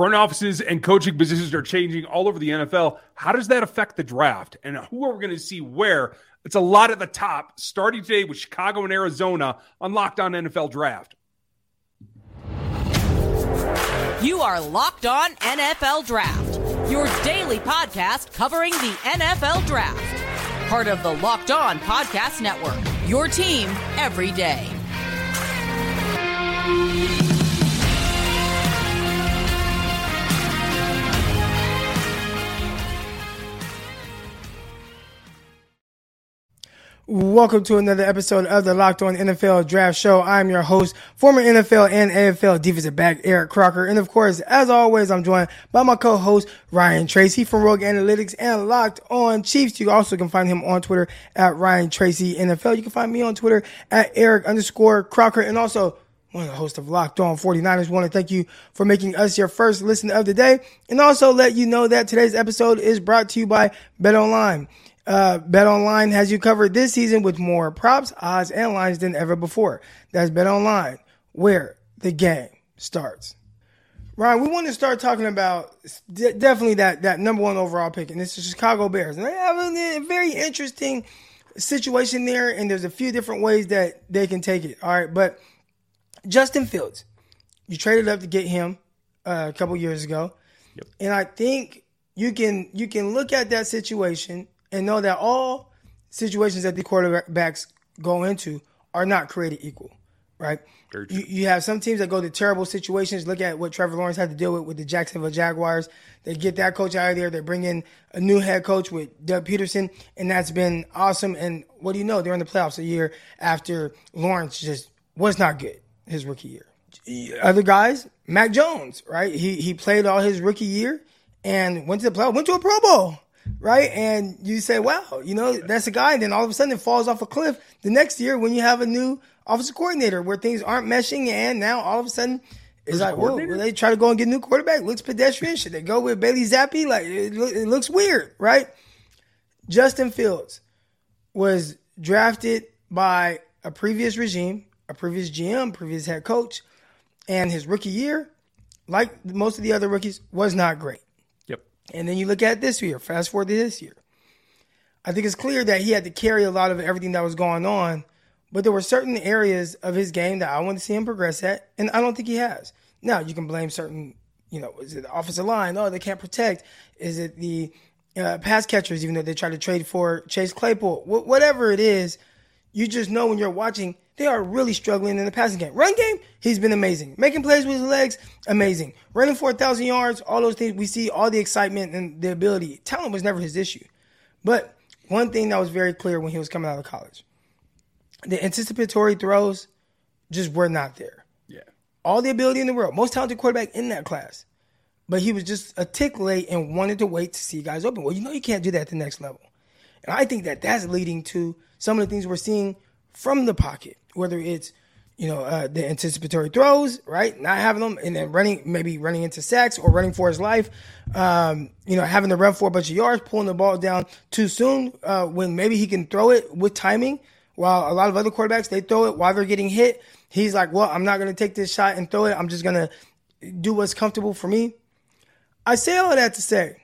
front offices and coaching positions are changing all over the NFL. How does that affect the draft? And who are we going to see where? It's a lot at the top, starting today with Chicago and Arizona on Locked On NFL Draft. You are Locked On NFL Draft, your daily podcast covering the NFL Draft. Part of the Locked On Podcast Network, your team every day. Welcome to another episode of the Locked On NFL Draft Show. I'm your host, former NFL and AFL defensive back Eric Crocker. And of course, as always, I'm joined by my co-host Ryan Tracy from Rogue Analytics and Locked On Chiefs. You also can find him on Twitter at Ryan Tracy NFL. You can find me on Twitter at Eric underscore Crocker and also one of the hosts of Locked On 49ers. want to thank you for making us your first listen of the day and also let you know that today's episode is brought to you by Bet Online. Uh, Bet Online has you covered this season with more props, odds, and lines than ever before. That's Bet Online, where the game starts. Ryan, we want to start talking about definitely that that number one overall pick, and it's the Chicago Bears. And they have a, a very interesting situation there, and there's a few different ways that they can take it. All right, but Justin Fields, you traded up to get him uh, a couple years ago, yep. and I think you can you can look at that situation and know that all situations that the quarterbacks go into are not created equal, right? You, you have some teams that go to terrible situations. Look at what Trevor Lawrence had to deal with with the Jacksonville Jaguars. They get that coach out of there. They bring in a new head coach with Doug Pederson, and that's been awesome. And what do you know? They're in the playoffs a year after Lawrence just was not good his rookie year. Other guys, Mac Jones, right? He he played all his rookie year and went to the playoff, went to a Pro Bowl right? And you say, wow, you know, that's a guy. And then all of a sudden it falls off a cliff the next year when you have a new offensive coordinator where things aren't meshing. And now all of a sudden it's like, whoa, will they try to go and get a new quarterback? Looks pedestrian. Should they go with Bailey Zappe? Like, it, it looks weird, right? Justin Fields was drafted by a previous regime, a previous GM, previous head coach, and his rookie year, like most of the other rookies, was not great. And then you look at this year, fast forward to this year. I think it's clear that he had to carry a lot of everything that was going on, but there were certain areas of his game that I want to see him progress at, and I don't think he has. Now, you can blame certain, you know, is it the offensive line? Oh, they can't protect. Is it the uh, pass catchers, even though they try to trade for Chase Claypool? Wh- whatever it is, you just know when you're watching – they are really struggling in the passing game. Run game, he's been amazing. Making plays with his legs, amazing. Running for a thousand yards, all those things. We see all the excitement and the ability. Talent was never his issue. But one thing that was very clear when he was coming out of college, the anticipatory throws just were not there. Yeah. All the ability in the world, most talented quarterback in that class. But he was just a tick late and wanted to wait to see guys open. Well, you know you can't do that at the next level. And I think that that's leading to some of the things we're seeing from the pocket whether it's you know uh, the anticipatory throws, right? Not having them, and then running, maybe running into sacks or running for his life. Um, you know, having to run for a bunch of yards, pulling the ball down too soon uh, when maybe he can throw it with timing. While a lot of other quarterbacks they throw it while they're getting hit, he's like, "Well, I'm not going to take this shot and throw it. I'm just going to do what's comfortable for me." I say all that to say,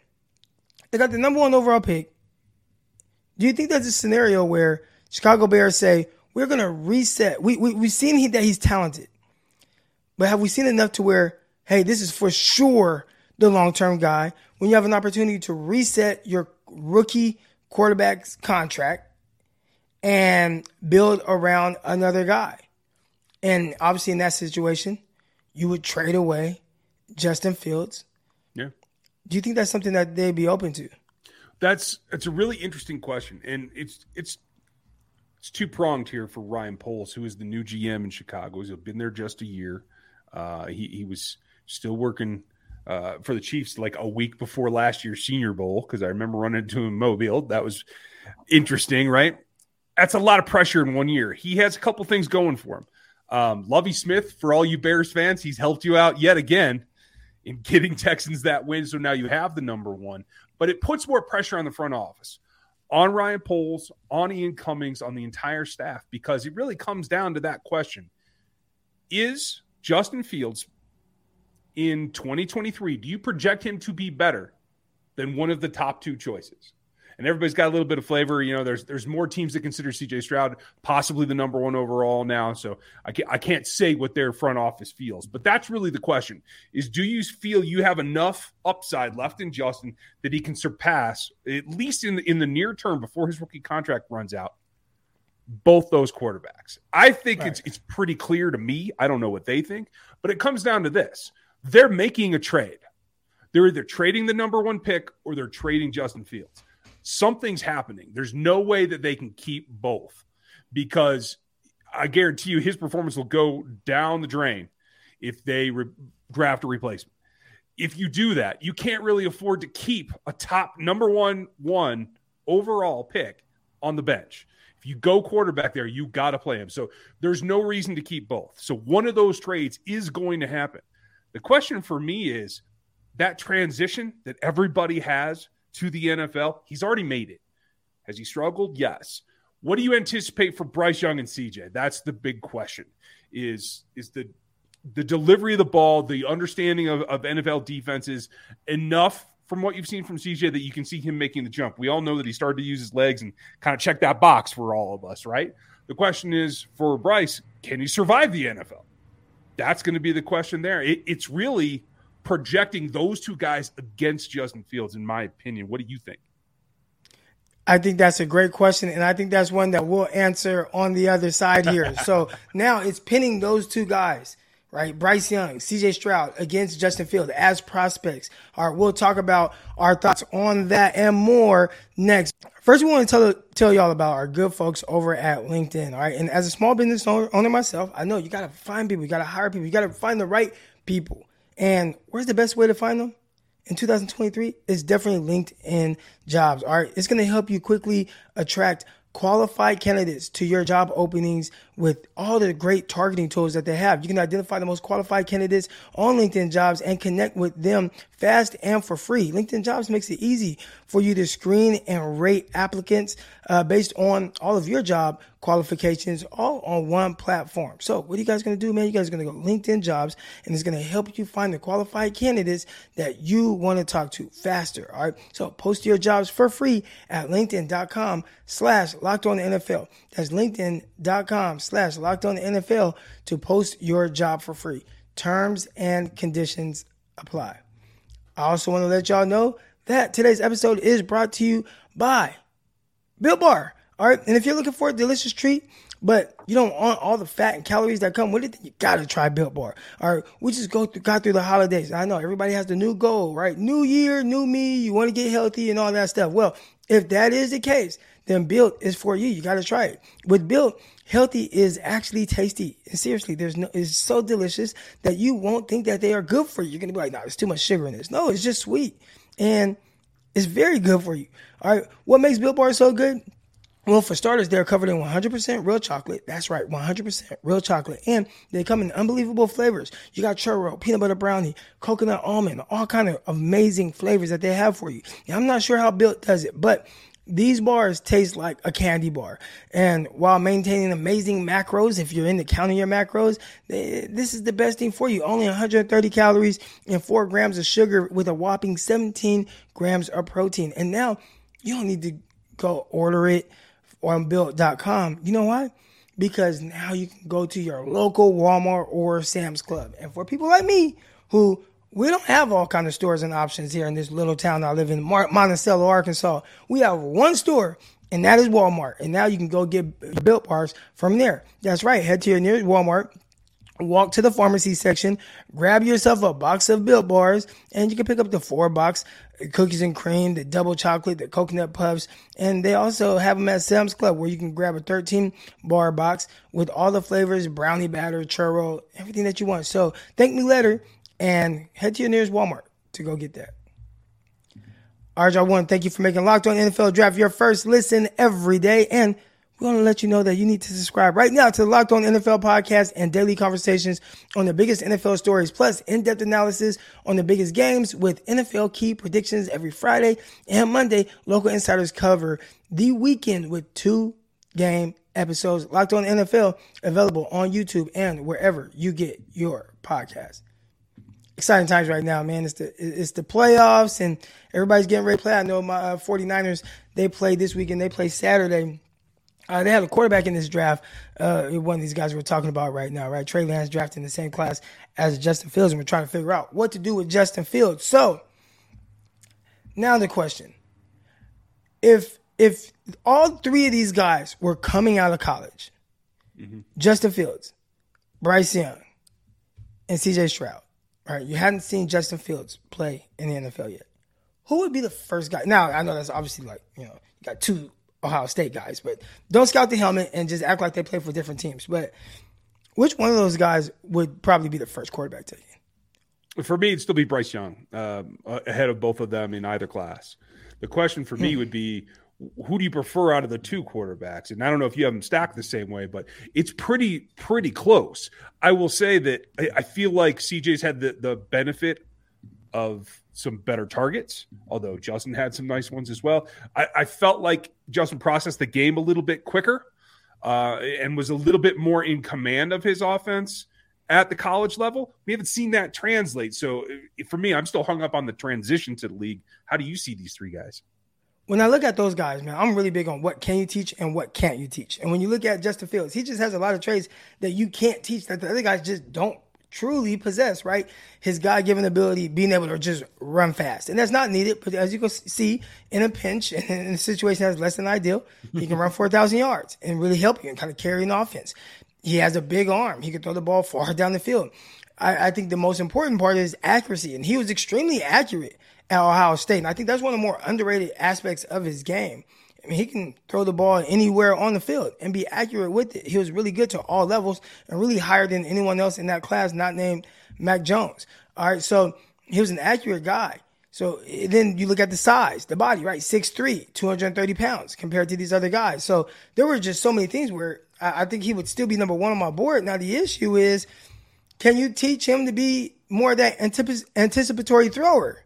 they got the number one overall pick. Do you think that's a scenario where Chicago Bears say, we're going to reset. We, we, we've seen he, that he's talented, but have we seen enough to where, hey, this is for sure the long term guy? When you have an opportunity to reset your rookie quarterback's contract and build around another guy. And obviously, in that situation, you would trade away Justin Fields. Yeah. Do you think that's something that they'd be open to? That's that's a really interesting question, and it's it's it's two pronged here for Ryan Poles, who is the new GM in Chicago. He's been there just a year. Uh, he he was still working uh, for the Chiefs like a week before last year's Senior Bowl because I remember running into him in Mobile. That was interesting, right? That's a lot of pressure in one year. He has a couple things going for him. Um, Lovie Smith, for all you Bears fans, he's helped you out yet again in getting Texans that win. So now you have the number one, but it puts more pressure on the front office on Ryan Poles, on Ian Cummings, on the entire staff, because it really comes down to that question. Is Justin Fields in 2023, do you project him to be better than one of the top two choices? And everybody's got a little bit of flavor. You know, there's there's more teams that consider CJ Stroud possibly the number one overall now. So I can't, I can't say what their front office feels, but that's really the question: is do you feel you have enough upside left in Justin that he can surpass at least in the, in the near term before his rookie contract runs out? Both those quarterbacks. I think right. it's it's pretty clear to me. I don't know what they think, but it comes down to this: they're making a trade. They're either trading the number one pick or they're trading Justin Fields something's happening. There's no way that they can keep both because I guarantee you his performance will go down the drain if they re- draft a replacement. If you do that, you can't really afford to keep a top number one one overall pick on the bench. If you go quarterback there, you got to play him. So there's no reason to keep both. So one of those trades is going to happen. The question for me is that transition that everybody has to the NFL? He's already made it. Has he struggled? Yes. What do you anticipate for Bryce Young and CJ? That's the big question. Is is the the delivery of the ball, the understanding of, of NFL defenses enough from what you've seen from CJ that you can see him making the jump? We all know that he started to use his legs and kind of check that box for all of us, right? The question is for Bryce, can he survive the NFL? That's going to be the question there. It, it's really projecting those two guys against Justin Fields, in my opinion. What do you think? I think that's a great question, and I think that's one that we'll answer on the other side here. so now it's pinning those two guys, right? Bryce Young, CJ Stroud against Justin Field as prospects. All right, we'll talk about our thoughts on that and more next. First, we want to tell tell y'all about our good folks over at LinkedIn. All right, and as a small business owner, owner myself, I know you got to find people, you got to hire people, you got to find the right people. And where's the best way to find them? In 2023, it's definitely LinkedIn jobs. All right. It's going to help you quickly attract qualified candidates to your job openings with all the great targeting tools that they have. You can identify the most qualified candidates on LinkedIn jobs and connect with them fast and for free. LinkedIn jobs makes it easy for you to screen and rate applicants uh, based on all of your job qualifications all on one platform. So what are you guys going to do, man? You guys are going to go LinkedIn jobs and it's going to help you find the qualified candidates that you want to talk to faster. All right. So post your jobs for free at linkedin.com slash locked on the NFL. That's linkedin.com slash locked on the NFL to post your job for free. Terms and conditions apply. I also want to let y'all know that today's episode is brought to you by Built Bar. All right. And if you're looking for a delicious treat, but you don't want all the fat and calories that come with it, you gotta try Built Bar. All right. We just go through, got through the holidays. I know everybody has the new goal, right? New year, new me. You want to get healthy and all that stuff. Well, if that is the case, then Built is for you. You gotta try it. With Built, healthy is actually tasty. And seriously, there's no, it's so delicious that you won't think that they are good for you. You're gonna be like, no, there's too much sugar in this. No, it's just sweet. And it's very good for you. All right. What makes Built Bar so good? Well, for starters, they're covered in 100% real chocolate. That's right, 100% real chocolate. And they come in unbelievable flavors. You got churro, peanut butter brownie, coconut almond, all kind of amazing flavors that they have for you. Now, I'm not sure how Built does it, but these bars taste like a candy bar. And while maintaining amazing macros, if you're into counting your macros, this is the best thing for you. Only 130 calories and 4 grams of sugar with a whopping 17 grams of protein. And now you don't need to go order it on built.com. You know why? Because now you can go to your local Walmart or Sam's Club. And for people like me who we don't have all kind of stores and options here in this little town I live in, Monticello, Arkansas. We have one store, and that is Walmart. And now you can go get built bars from there. That's right. Head to your nearest Walmart, walk to the pharmacy section, grab yourself a box of built bars, and you can pick up the four box cookies and cream, the double chocolate, the coconut puffs, and they also have them at Sam's Club where you can grab a 13 bar box with all the flavors, brownie batter, churro, everything that you want. So thank me later and head to your nearest Walmart to go get that. All right, I want to thank you for making Locked On NFL Draft your first listen every day. And we want to let you know that you need to subscribe right now to the Locked On NFL podcast and daily conversations on the biggest NFL stories, plus in-depth analysis on the biggest games with NFL key predictions every Friday and Monday. Local insiders cover the weekend with two game episodes. Locked On NFL available on YouTube and wherever you get your podcast. Exciting times right now, man. It's the it's the playoffs and everybody's getting ready to play. I know my uh, 49ers, they play this weekend. They play Saturday. Uh, they have a quarterback in this draft. Uh, one of these guys we're talking about right now, right? Trey Lance drafted in the same class as Justin Fields, and we're trying to figure out what to do with Justin Fields. So now the question: If if all three of these guys were coming out of college, mm-hmm. Justin Fields, Bryce Young, and C.J. Stroud, right? You hadn't seen Justin Fields play in the NFL yet. Who would be the first guy? Now I know that's obviously like you know you got two Ohio State guys, but don't scout the helmet and just act like they play for different teams. But which one of those guys would probably be the first quarterback taken? For me, it'd still be Bryce Young uh, ahead of both of them in either class. The question for me hmm. would be who do you prefer out of the two quarterbacks? And I don't know if you have them stacked the same way, but it's pretty pretty close. I will say that I, feel like CJ's had the the benefit of some better targets, although Justin had some nice ones as well. I, I felt like Justin processed the game a little bit quicker uh, and was a little bit more in command of his offense at the college level. We haven't seen that translate. So for me, I'm still hung up on the transition to the league. How do you see these three guys? When I look at those guys, man, I'm really big on what can you teach and what can't you teach. And when you look at Justin Fields, he just has a lot of traits that you can't teach that the other guys just don't truly possess, right? His God given ability, being able to just run fast. And that's not needed, but as you can see, in a pinch and in a situation that's less than ideal, he can run 4,000 yards and really help you and kind of carry an offense. He has a big arm. He can throw the ball far down the field. I, I think the most important part is accuracy, and he was extremely accurate at Ohio State. And I think that's one of the more underrated aspects of his game. I mean, he can throw the ball anywhere on the field and be accurate with it. He was really good to all levels and really higher than anyone else in that class, not named Mac Jones. All right, so he was an accurate guy. So eh, then you look at the size, the body, right? 6'3, 230 pounds compared to these other guys. So there were just so many things where I, I think he would still be number one on my board. Now, the issue is can you teach him to be more of that anticipatory thrower?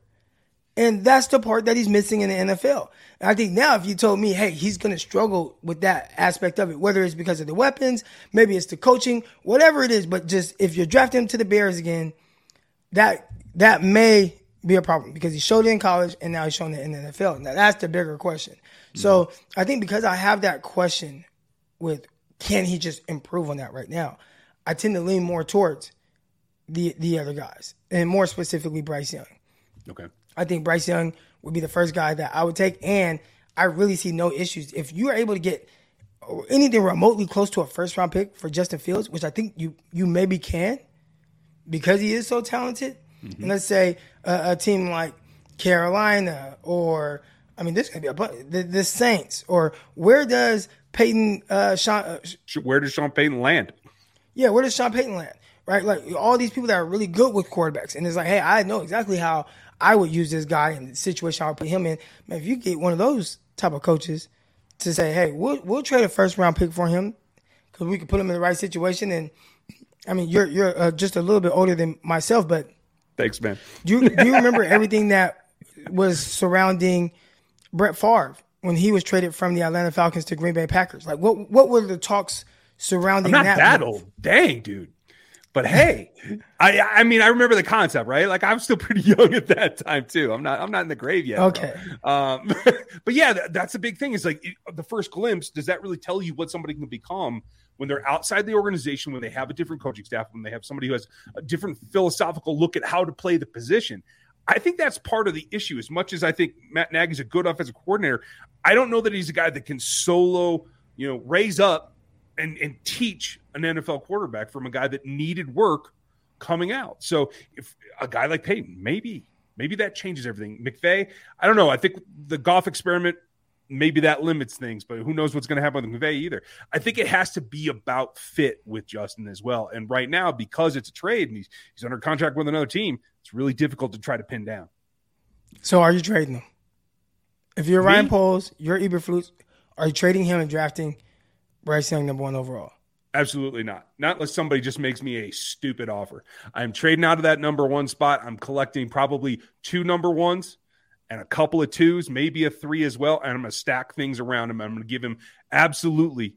And that's the part that he's missing in the NFL. And I think now, if you told me, hey, he's going to struggle with that aspect of it, whether it's because of the weapons, maybe it's the coaching, whatever it is, but just if you're drafting him to the Bears again, that that may be a problem because he showed it in college and now he's showing it in the NFL. Now that's the bigger question. Mm-hmm. So I think because I have that question with can he just improve on that right now, I tend to lean more towards the the other guys and more specifically Bryce Young. Okay. I think Bryce Young would be the first guy that I would take. And I really see no issues. If you are able to get anything remotely close to a first round pick for Justin Fields, which I think you you maybe can because he is so talented. Mm-hmm. And let's say a, a, team like Carolina or I mean, this could be a the, the Saints or where does Payton uh, Sean? Uh, where does Sean Payton land? Yeah, where does Sean Payton land? Right, like all these people that are really good with quarterbacks, and it's like, hey, I know exactly how I would use this guy in the situation I would put him in. Man, if you get one of those type of coaches to say, hey, we'll we'll trade a first round pick for him because we could put him in the right situation. And I mean, you're you're uh, just a little bit older than myself, but thanks, man. Do you do you remember everything that was surrounding Brett Favre when he was traded from the Atlanta Falcons to Green Bay Packers? Like, what what were the talks surrounding I'm not that? That old, dang, dude. But hey, I I mean I remember the concept, right? Like I'm still pretty young at that time too. I'm not I'm not in the grave yet. Okay. Um, but yeah, that, that's the big thing. Is like the first glimpse. Does that really tell you what somebody can become when they're outside the organization, when they have a different coaching staff, when they have somebody who has a different philosophical look at how to play the position? I think that's part of the issue. As much as I think Matt Nagy's a good offensive coordinator, I don't know that he's a guy that can solo, you know, raise up and and teach an NFL quarterback from a guy that needed work coming out. So if a guy like Payton, maybe maybe that changes everything. McVay, I don't know. I think the golf experiment maybe that limits things, but who knows what's going to happen with McVay either. I think it has to be about fit with Justin as well. And right now, because it's a trade and he's he's under contract with another team, it's really difficult to try to pin down. So are you trading him? If you're Me? Ryan Poles, you're Eberflus, are you trading him and drafting Bryce Young number one overall? Absolutely not. Not unless somebody just makes me a stupid offer. I'm trading out of that number one spot. I'm collecting probably two number ones and a couple of twos, maybe a three as well. And I'm going to stack things around him. I'm going to give him absolutely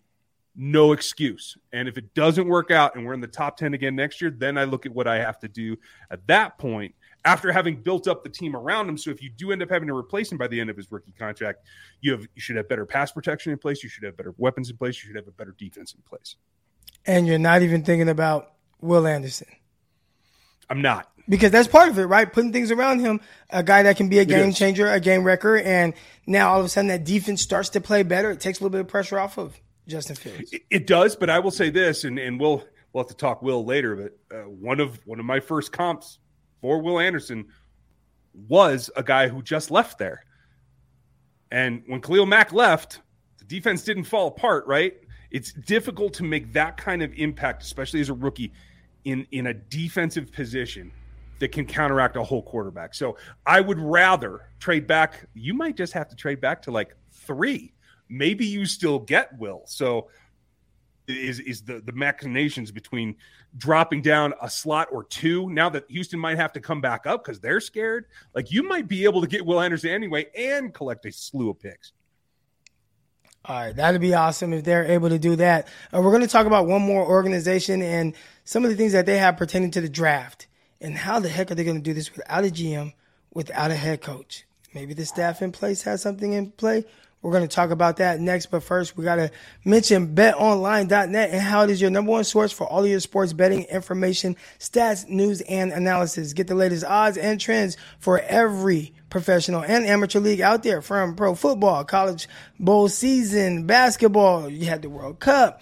no excuse. And if it doesn't work out and we're in the top 10 again next year, then I look at what I have to do at that point after having built up the team around him. So if you do end up having to replace him by the end of his rookie contract, you have you should have better pass protection in place, you should have better weapons in place, you should have a better defense in place. And you're not even thinking about Will Anderson. I'm not. Because that's part of it, right? Putting things around him, a guy that can be a game changer, a game wrecker, and now all of a sudden that defense starts to play better. It takes a little bit of pressure off of Justin Fields. It, it does, but I will say this, and, and we'll we'll have to talk Will later. But uh, one of one of my first comps for Will Anderson was a guy who just left there, and when Khalil Mack left, the defense didn't fall apart. Right? It's difficult to make that kind of impact, especially as a rookie, in in a defensive position that can counteract a whole quarterback. So I would rather trade back. You might just have to trade back to like three. Maybe you still get Will. So is is the the machinations between dropping down a slot or two now that Houston might have to come back up because they're scared. Like you might be able to get Will Anderson anyway and collect a slew of picks. All right, that'd be awesome if they're able to do that. Uh, we're going to talk about one more organization and some of the things that they have pertaining to the draft. And how the heck are they going to do this without a GM, without a head coach? Maybe the staff in place has something in play. We're going to talk about that next. But first, we got to mention betonline.net and how it is your number one source for all of your sports betting information, stats, news, and analysis. Get the latest odds and trends for every professional and amateur league out there from pro football, college bowl season, basketball. You had the World Cup.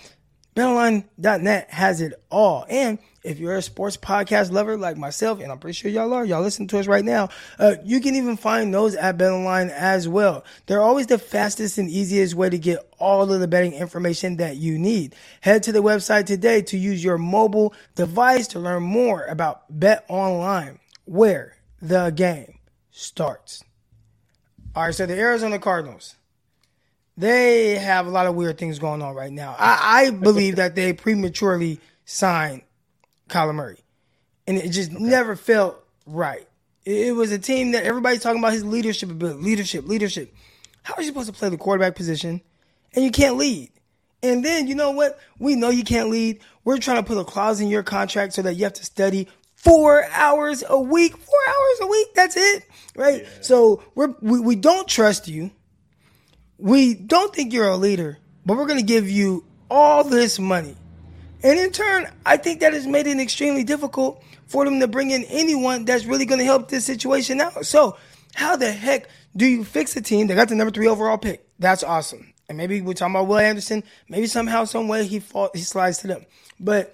BetOnline.net has it all. And if you're a sports podcast lover like myself, and I'm pretty sure y'all are, y'all listen to us right now, uh, you can even find those at BetOnline as well. They're always the fastest and easiest way to get all of the betting information that you need. Head to the website today to use your mobile device to learn more about BetOnline, where the game starts. All right, so the Arizona Cardinals they have a lot of weird things going on right now. I, I believe that they prematurely signed Kyler Murray, and it just okay. never felt right. It, it, was a team that everybody's talking about his leadership ability, leadership, leadership. How are you supposed to play the quarterback position and you can't lead? And then you know what? We know you can't lead. We're trying to put a clause in your contract so that you have to study four hours a week. Four hours a week. That's it, right? Yeah. So we're we, we don't trust you we don't think you're a leader, but we're going to give you all this money. And in turn, I think that has made it extremely difficult for them to bring in anyone that's really going to help this situation out. So, how the heck do you fix a team that got the number three overall pick? That's awesome. And maybe we're talking about Will Anderson. Maybe somehow, some way he fall, he slides to them. But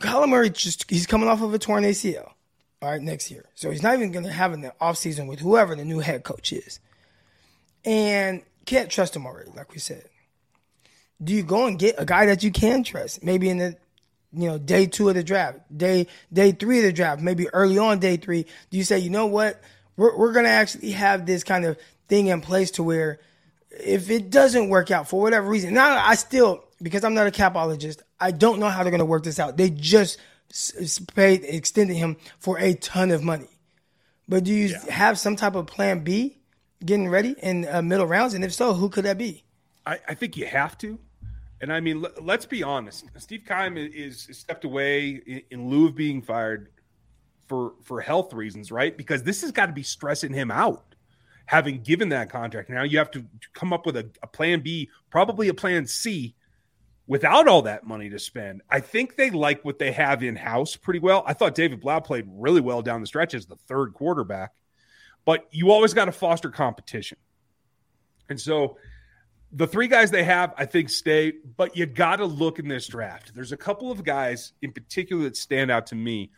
Kyler Murray just he's coming off of a torn ACL. All right, next year. So he's not even going to have an offseason with whoever the new head coach is and can't trust him already, like we said. Do you go and get a guy that you can trust? Maybe in the you know day two of the draft, day day three of the draft, maybe early on day three. Do you say, you know what, we're we're gonna actually have this kind of thing in place to where if it doesn't work out for whatever reason, now I still because I'm not a capologist, I don't know how they're gonna work this out. They just paid extended him for a ton of money. But do you yeah. have some type of plan B getting ready in uh, middle rounds? And if so, who could that be? I, I think you have to. And I mean, let, us be honest. Steve Keim is, is stepped away in, in, lieu of being fired for for health reasons, right? Because this has got to be stressing him out. Having given that contract, now you have to come up with a, a plan B, probably a plan C, without all that money to spend. I think they like what they have in house pretty well. I thought David Blough played really well down the stretch as the third quarterback but you always got to foster competition. And so the three guys they have, I think, stay, but you got to look in this draft. There's a couple of guys in particular that stand out to me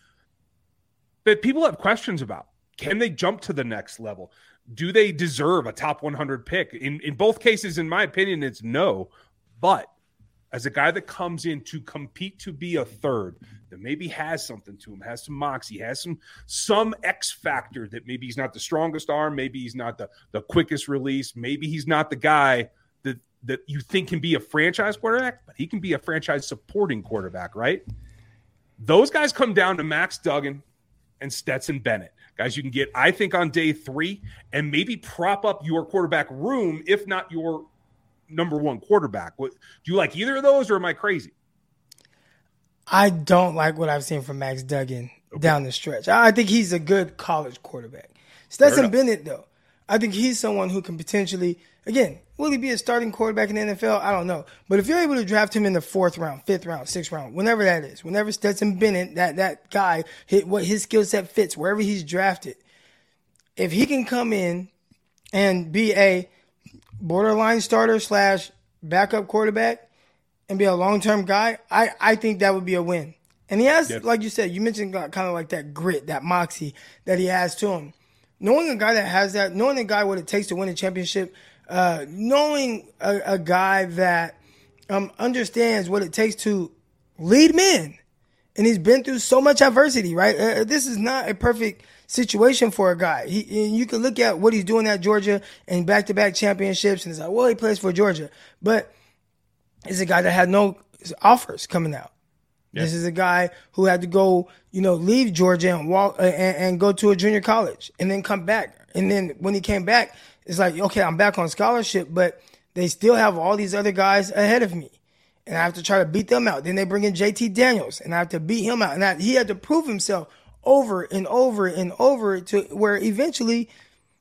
that people have questions about. Can they jump to the next level? Do they deserve a top 100 pick? In, in both cases, in my opinion, it's no. But as a guy that comes in to compete to be a third that maybe has something to him has some moxie has some some x factor that maybe he's not the strongest arm maybe he's not the the quickest release maybe he's not the guy that that you think can be a franchise quarterback but he can be a franchise supporting quarterback right? Those guys come down to max duggan and stetson bennett. Guys you can get i think on day three and maybe prop up your quarterback room if not your number one quarterback. What do you like either of those, or am I crazy? I don't like what I've seen from Max Duggan okay. down the stretch. I think he's a good college quarterback. Stetson Bennett, though, I think he's someone who can potentially, again, will he be a starting quarterback in the NFL? I don't know. But if you're able to draft him in the fourth round, fifth round, sixth round, whenever that is, whenever Stetson Bennett, that that guy, hit what his skill set fits, wherever he's drafted, if he can come in and be a borderline starter slash backup quarterback and be a long term guy, I, I think that would be a win. And he has, yep. like you said, you mentioned kind of like that grit, that moxie that he has to him. Knowing a guy that has that, knowing a guy what it takes to win a championship, uh, knowing a, a, guy that um, understands what it takes to lead men, and he's been through so much adversity, right? Uh, this is not a perfect situation for a guy. He, you can look at what he's doing at Georgia and back to back championships, and it's like, well, he plays for Georgia, but he's a guy that had no offers coming out. Yeah. This is a guy who had to go, you know, leave Georgia and walk uh, and, and, go to a junior college and then come back. And then when he came back, it's like, okay, I'm back on scholarship, but they still have all these other guys ahead of me. And I have to try to beat them out. Then they bring in JT Daniels and I have to beat him out. And I, he had to prove himself over and over and over to where eventually,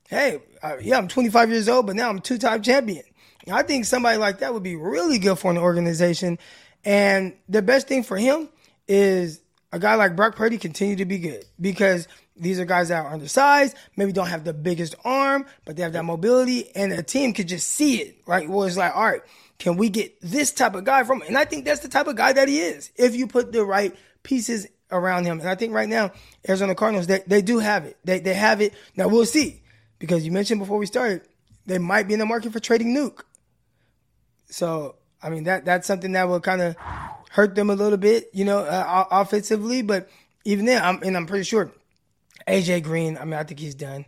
hey, yeah, I'm 25 years old, but now I'm two time champion. I think somebody like that would be really good for an organization. And the best thing for him is a guy like Brock Purdy continue to be good because these are guys that are undersized, maybe don't have the biggest arm, but they have that mobility, and a team could just see it, right? Well, it's like, all right, can we get this type of guy from? And I think that's the type of guy that he is. If you put the right pieces around him. And I think right now, Arizona Cardinals, they, they do have it. They, they have it. Now we'll see. Because you mentioned before we started, they might be in the market for trading Nuke. So, I mean, that that's something that will kind of hurt them a little bit, you know, uh, offensively. But even then, I'm, and I'm pretty sure AJ Green, I mean, I think he's done.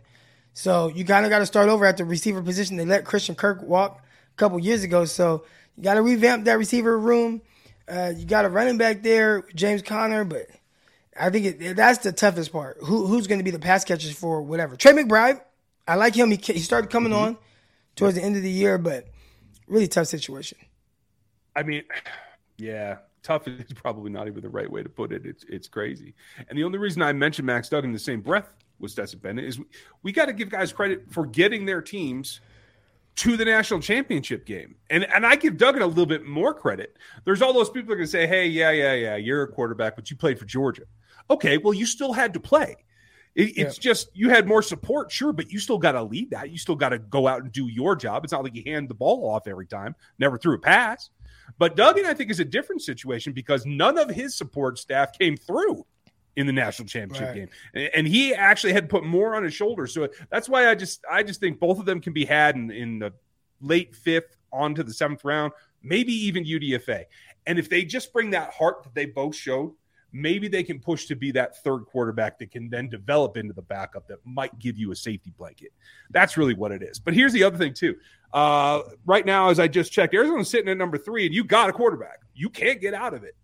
So you kind of got to start over at the receiver position. They let Christian Kirk walk a couple years ago. So you got to revamp that receiver room. Uh, you got a running back there, James Conner, but – I think it, that's the toughest part. Who who's going to be the pass catchers for whatever? Trey McBride, I like him. He he started coming mm-hmm. on towards the end of the year, but really tough situation. I mean, yeah, tough is probably not even the right way to put it. It's it's crazy. And the only reason I mentioned Max Duggan in the same breath with Stetson Bennett is we, we got to give guys credit for getting their teams to the national championship game. And and I give Duggan a little bit more credit. There's all those people that are going to say, "Hey, yeah, yeah, yeah, you're a quarterback, but you played for Georgia." Okay, well, you still had to play. It, it's yeah. just you had more support, sure, but you still got to lead that. You still got to go out and do your job. It's not like you hand the ball off every time, never threw a pass. But Duggan, I think, is a different situation because none of his support staff came through in the national championship right. game, and he actually had put more on his shoulders. So that's why I just, I just think both of them can be had in, in the late fifth onto the seventh round, maybe even UDFA. And if they just bring that heart that they both showed maybe they can push to be that third quarterback that can then develop into the backup that might give you a safety blanket. That's really what it is. But here's the other thing, too. Uh, right now, as I just checked, Arizona's sitting at number three, and you got a quarterback. You can't get out of it.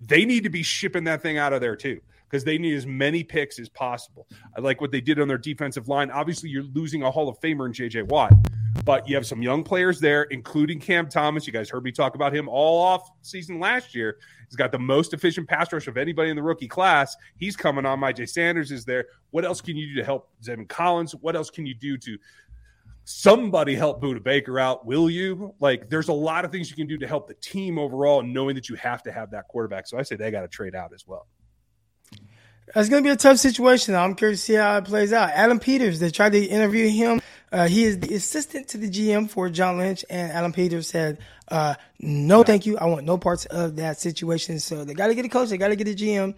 They need to be shipping that thing out of there, too because they need as many picks as possible. I like what they did on their defensive line. Obviously, you're losing a Hall of Famer in JJ Watt, but you have some young players there, including Cam Thomas. You guys heard me talk about him all off season last year. He's got the most efficient pass rush of anybody in the rookie class. He's coming on. Myjai Sanders is there. What else can you do to help Zaven Collins? What else can you do to somebody help Budda Baker out? Will you? Like, there's a lot of things you can do to help the team overall, knowing that you have to have that quarterback. So I say they got to trade out as well. It's going to be a tough situation. I'm curious to see how it plays out. Adam Peters, they tried to interview him. Uh, he is the assistant to the GM for John Lynch, and Adam Peters said, uh, no, thank you. I want no parts of that situation. So they got to get a coach. They got to get a GM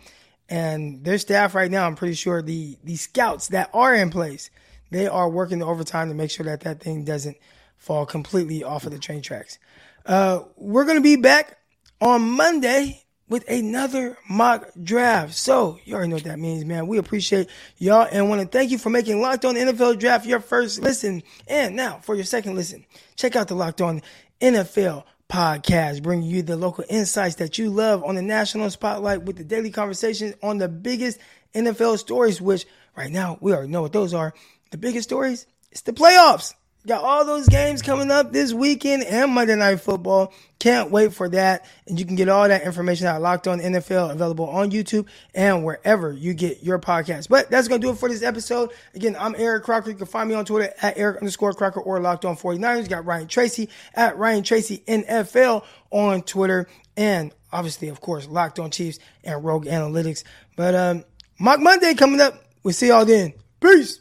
and their staff right now. I'm pretty sure the, the scouts that are in place, they are working the overtime to make sure that that thing doesn't fall completely off of the train tracks. Uh, we're to be back on Monday with another mock draft. So you already know what that means, man. We appreciate y'all and want to thank you for making Locked On NFL Draft your first listen. And now for your second listen, check out the Locked On NFL podcast, bringing you the local insights that you love on the national spotlight with the daily conversations on the biggest NFL stories, which right now we already know what those are. The biggest stories, it's the playoffs. Got all those games coming up this weekend and Monday Night Football. Can't wait for that. And you can get all that information out Locked On NFL available on YouTube and wherever you get your podcast. But that's going to do it for this episode. Again, I'm Eric Crocker. You can find me on Twitter at Eric underscore Crocker or Locked On 49ers. You got Ryan Tracy at Ryan Tracy NFL on Twitter. And obviously, of course, Locked On Chiefs and Rogue Analytics. But um, Mock Monday coming up. We'll see y'all then. Peace.